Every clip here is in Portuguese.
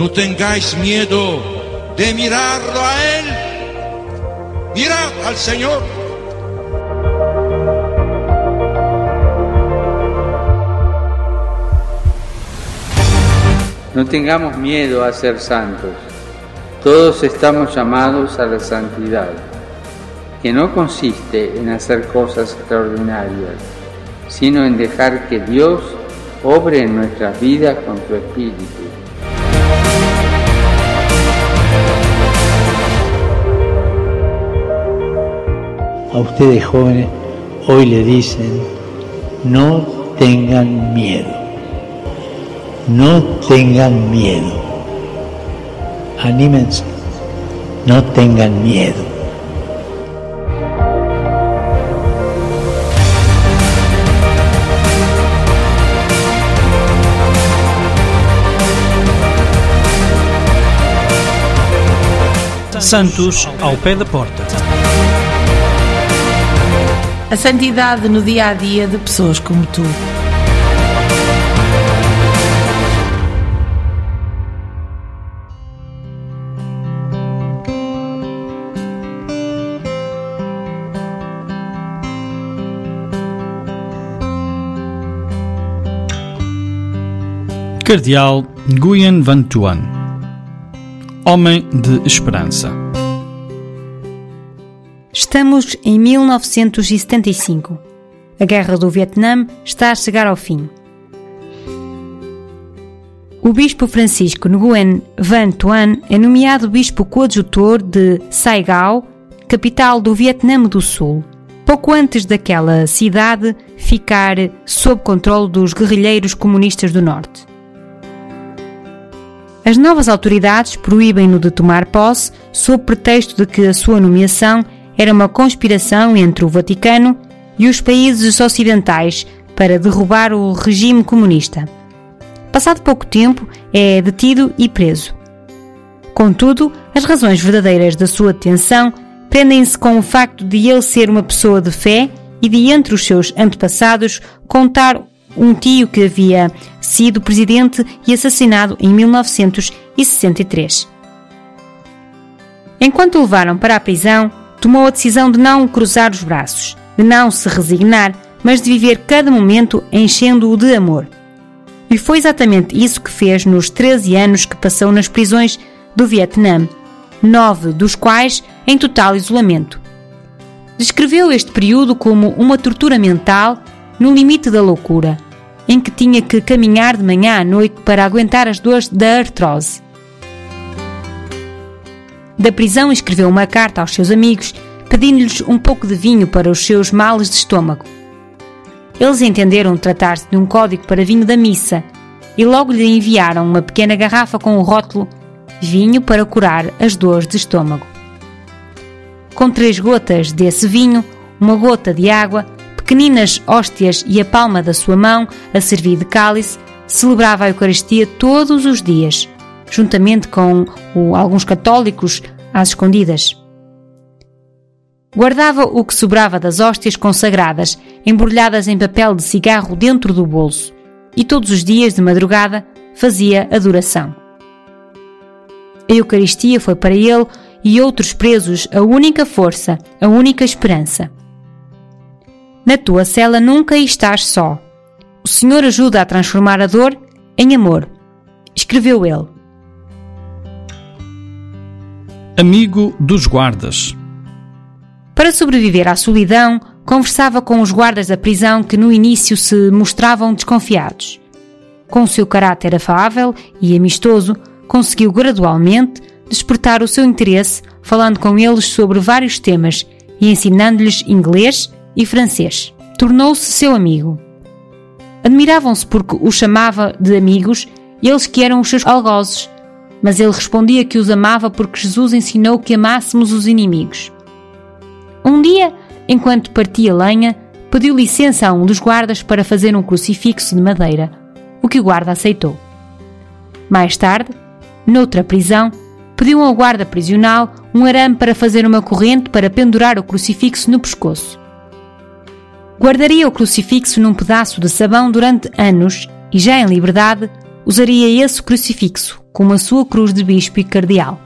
no tengáis miedo de mirarlo a Él. Mirad al Señor. No tengamos miedo a ser santos. Todos estamos llamados a la santidad, que no consiste en hacer cosas extraordinarias, sino en dejar que Dios obre en nuestras vidas con su Espíritu. A ustedes jóvenes hoy le dicen, no tengan miedo, no tengan miedo, anímense, no tengan miedo. Santos ao pé da porta. A santidade no dia a dia de pessoas como tu. Cardeal Nguyen Van Thuan Homem de Esperança Estamos em 1975. A guerra do Vietnã está a chegar ao fim. O bispo Francisco Nguyen Van Thuan é nomeado bispo coadjutor de Saigon, capital do Vietnã do Sul, pouco antes daquela cidade ficar sob controle dos guerrilheiros comunistas do Norte. As novas autoridades proíbem-no de tomar posse sob pretexto de que a sua nomeação era uma conspiração entre o Vaticano e os países ocidentais para derrubar o regime comunista. Passado pouco tempo, é detido e preso. Contudo, as razões verdadeiras da sua detenção prendem-se com o facto de ele ser uma pessoa de fé e de, entre os seus antepassados, contar um tio que havia sido presidente e assassinado em 1963. Enquanto o levaram para a prisão, tomou a decisão de não cruzar os braços, de não se resignar, mas de viver cada momento enchendo-o de amor. E foi exatamente isso que fez nos 13 anos que passou nas prisões do Vietnã, nove dos quais em total isolamento. Descreveu este período como uma tortura mental no limite da loucura, em que tinha que caminhar de manhã à noite para aguentar as dores da artrose. Da prisão escreveu uma carta aos seus amigos, pedindo-lhes um pouco de vinho para os seus males de estômago. Eles entenderam tratar-se de um código para vinho da missa e logo lhe enviaram uma pequena garrafa com o rótulo Vinho para curar as dores de estômago. Com três gotas desse vinho, uma gota de água, pequeninas hóstias e a palma da sua mão a servir de cálice, celebrava a Eucaristia todos os dias, juntamente com o, alguns católicos às escondidas. Guardava o que sobrava das hóstias consagradas, embrulhadas em papel de cigarro dentro do bolso, e todos os dias de madrugada fazia adoração. A Eucaristia foi para ele e outros presos a única força, a única esperança. Na tua cela nunca estás só. O Senhor ajuda a transformar a dor em amor. Escreveu ele. Amigo dos guardas. Para sobreviver à solidão, conversava com os guardas da prisão que no início se mostravam desconfiados. Com o seu caráter afável e amistoso, conseguiu gradualmente despertar o seu interesse, falando com eles sobre vários temas e ensinando-lhes inglês e francês. Tornou-se seu amigo. Admiravam-se porque o chamava de amigos, eles que eram os seus algozes, mas ele respondia que os amava porque Jesus ensinou que amássemos os inimigos. Um dia, enquanto partia lenha, pediu licença a um dos guardas para fazer um crucifixo de madeira, o que o guarda aceitou. Mais tarde, noutra prisão, pediu ao guarda prisional um arame para fazer uma corrente para pendurar o crucifixo no pescoço. Guardaria o crucifixo num pedaço de sabão durante anos e, já em liberdade, usaria esse crucifixo como a sua cruz de bispo e cardeal.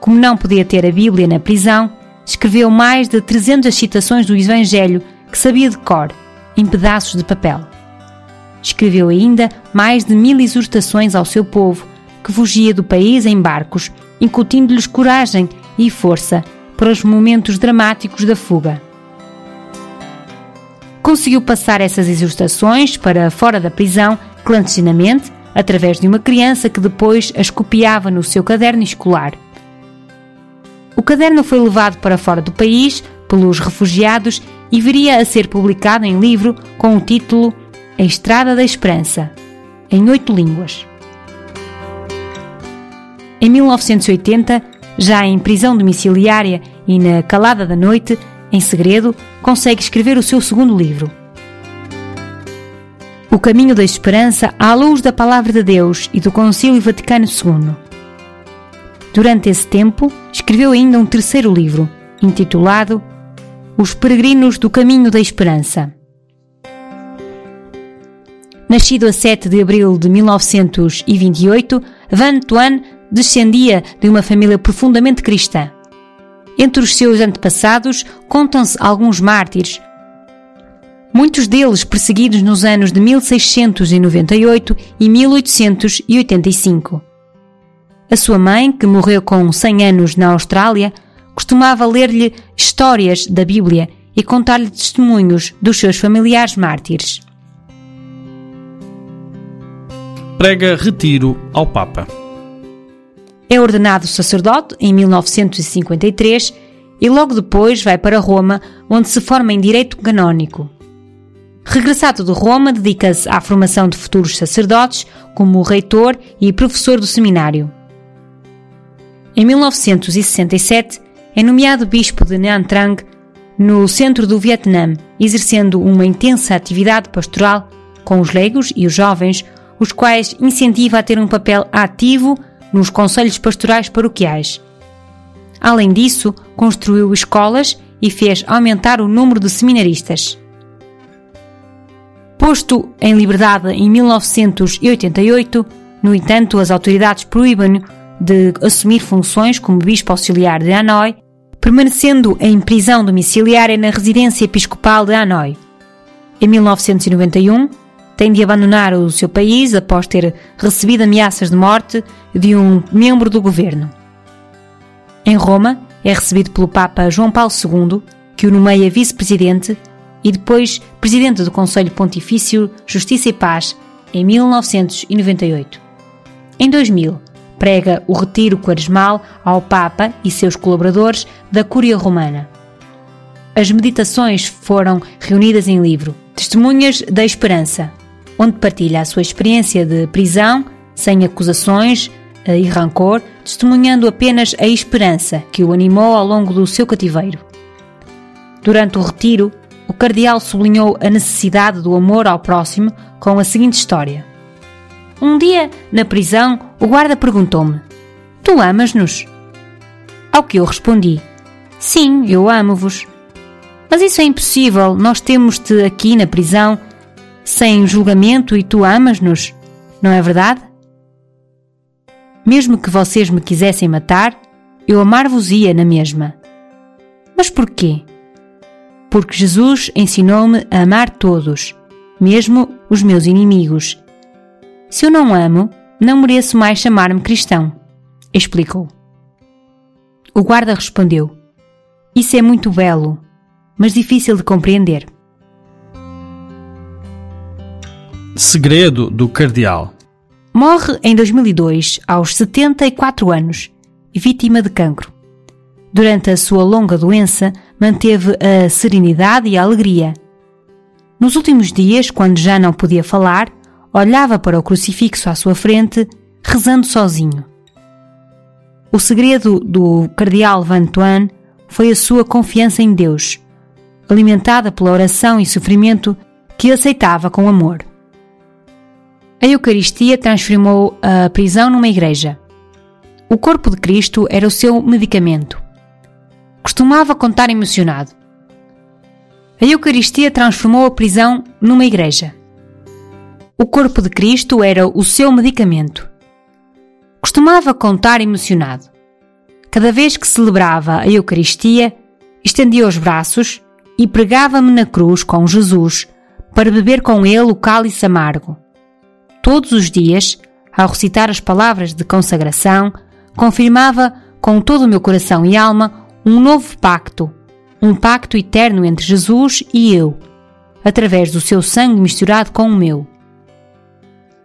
Como não podia ter a Bíblia na prisão, escreveu mais de 300 citações do Evangelho que sabia de cor, em pedaços de papel. Escreveu ainda mais de mil exortações ao seu povo, que fugia do país em barcos, incutindo-lhes coragem e força para os momentos dramáticos da fuga. Conseguiu passar essas exortações para fora da prisão, clandestinamente, através de uma criança que depois as copiava no seu caderno escolar. O caderno foi levado para fora do país pelos refugiados e viria a ser publicado em livro com o título A Estrada da Esperança, em oito línguas. Em 1980, já em prisão domiciliária e na calada da noite, em segredo, consegue escrever o seu segundo livro. O Caminho da Esperança à luz da Palavra de Deus e do Concílio Vaticano II. Durante esse tempo, escreveu ainda um terceiro livro, intitulado Os Peregrinos do Caminho da Esperança. Nascido a 7 de abril de 1928, Van Tuan descendia de uma família profundamente cristã. Entre os seus antepassados contam-se alguns mártires, muitos deles perseguidos nos anos de 1698 e 1885. A sua mãe, que morreu com 100 anos na Austrália, costumava ler-lhe histórias da Bíblia e contar-lhe testemunhos dos seus familiares mártires. Prega retiro ao Papa. É ordenado sacerdote em 1953 e logo depois vai para Roma, onde se forma em direito canónico. Regressado de Roma, dedica-se à formação de futuros sacerdotes, como reitor e professor do seminário. Em 1967, é nomeado bispo de Nha Trang, no centro do Vietnã, exercendo uma intensa atividade pastoral com os leigos e os jovens, os quais incentiva a ter um papel ativo nos conselhos pastorais paroquiais. Além disso, construiu escolas e fez aumentar o número de seminaristas. Posto em liberdade em 1988, no entanto, as autoridades proíbem-no de assumir funções como bispo auxiliar de Hanoi, permanecendo em prisão domiciliária na residência episcopal de Hanoi. Em 1991, tem de abandonar o seu país após ter recebido ameaças de morte de um membro do governo. Em Roma, é recebido pelo Papa João Paulo II, que o nomeia vice-presidente e depois presidente do Conselho Pontifício Justiça e Paz em 1998. Em 2000, prega o retiro quaresmal ao Papa e seus colaboradores da Cúria Romana. As meditações foram reunidas em livro Testemunhas da Esperança, onde partilha a sua experiência de prisão, sem acusações eh, e rancor, testemunhando apenas a esperança que o animou ao longo do seu cativeiro. Durante o retiro, o cardeal sublinhou a necessidade do amor ao próximo com a seguinte história. Um dia, na prisão, o guarda perguntou-me: Tu amas-nos? Ao que eu respondi: Sim, eu amo-vos. Mas isso é impossível, nós temos-te aqui na prisão, sem julgamento e tu amas-nos, não é verdade? Mesmo que vocês me quisessem matar, eu amar-vos-ia na mesma. Mas porquê? Porque Jesus ensinou-me a amar todos, mesmo os meus inimigos. Se eu não amo, não mereço mais chamar-me cristão, explicou. O guarda respondeu: Isso é muito belo, mas difícil de compreender. Segredo do Cardeal Morre em 2002, aos 74 anos, vítima de cancro. Durante a sua longa doença, manteve a serenidade e a alegria. Nos últimos dias, quando já não podia falar, olhava para o crucifixo à sua frente, rezando sozinho. O segredo do cardeal Van Tuan foi a sua confiança em Deus, alimentada pela oração e sofrimento que aceitava com amor. A Eucaristia transformou a prisão numa igreja. O corpo de Cristo era o seu medicamento. Costumava contar emocionado. A Eucaristia transformou a prisão numa igreja. o corpo de Cristo era o seu medicamento. Costumava contar emocionado. Cada vez que celebrava a Eucaristia, estendia os braços e pregava-me na cruz com Jesus para beber com ele o cálice amargo. Todos os dias, ao recitar as palavras de consagração, confirmava com todo o meu coração e alma um novo pacto, um pacto eterno entre Jesus e eu, através do seu sangue misturado com o meu.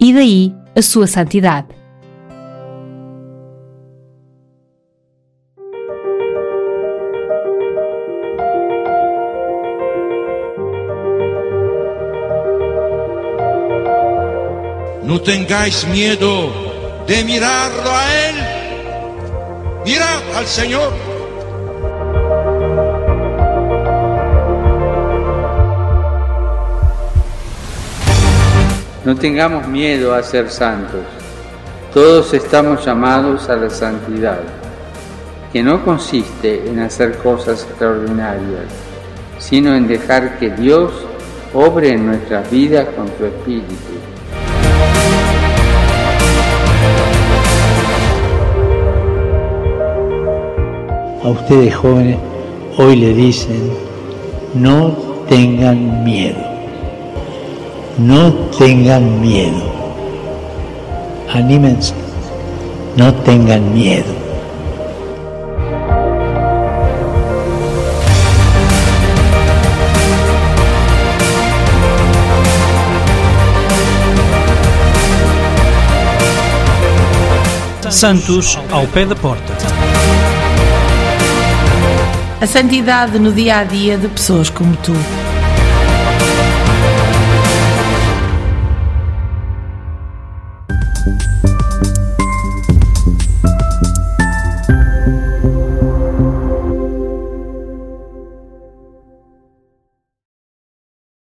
E daí a sua santidade. No tengáis miedo de mirarlo a Él. Mirad al Señor. No tengamos miedo a ser santos. Todos estamos llamados a la santidad, que no consiste en hacer cosas extraordinarias, sino en dejar que Dios obre en nuestras vidas con su Espíritu. A ustedes jóvenes hoy le dicen, no tengan miedo, no tengan miedo, anímense, no tengan miedo. Santos ao pé da porta. A santidade no dia a dia de pessoas como tu. Thank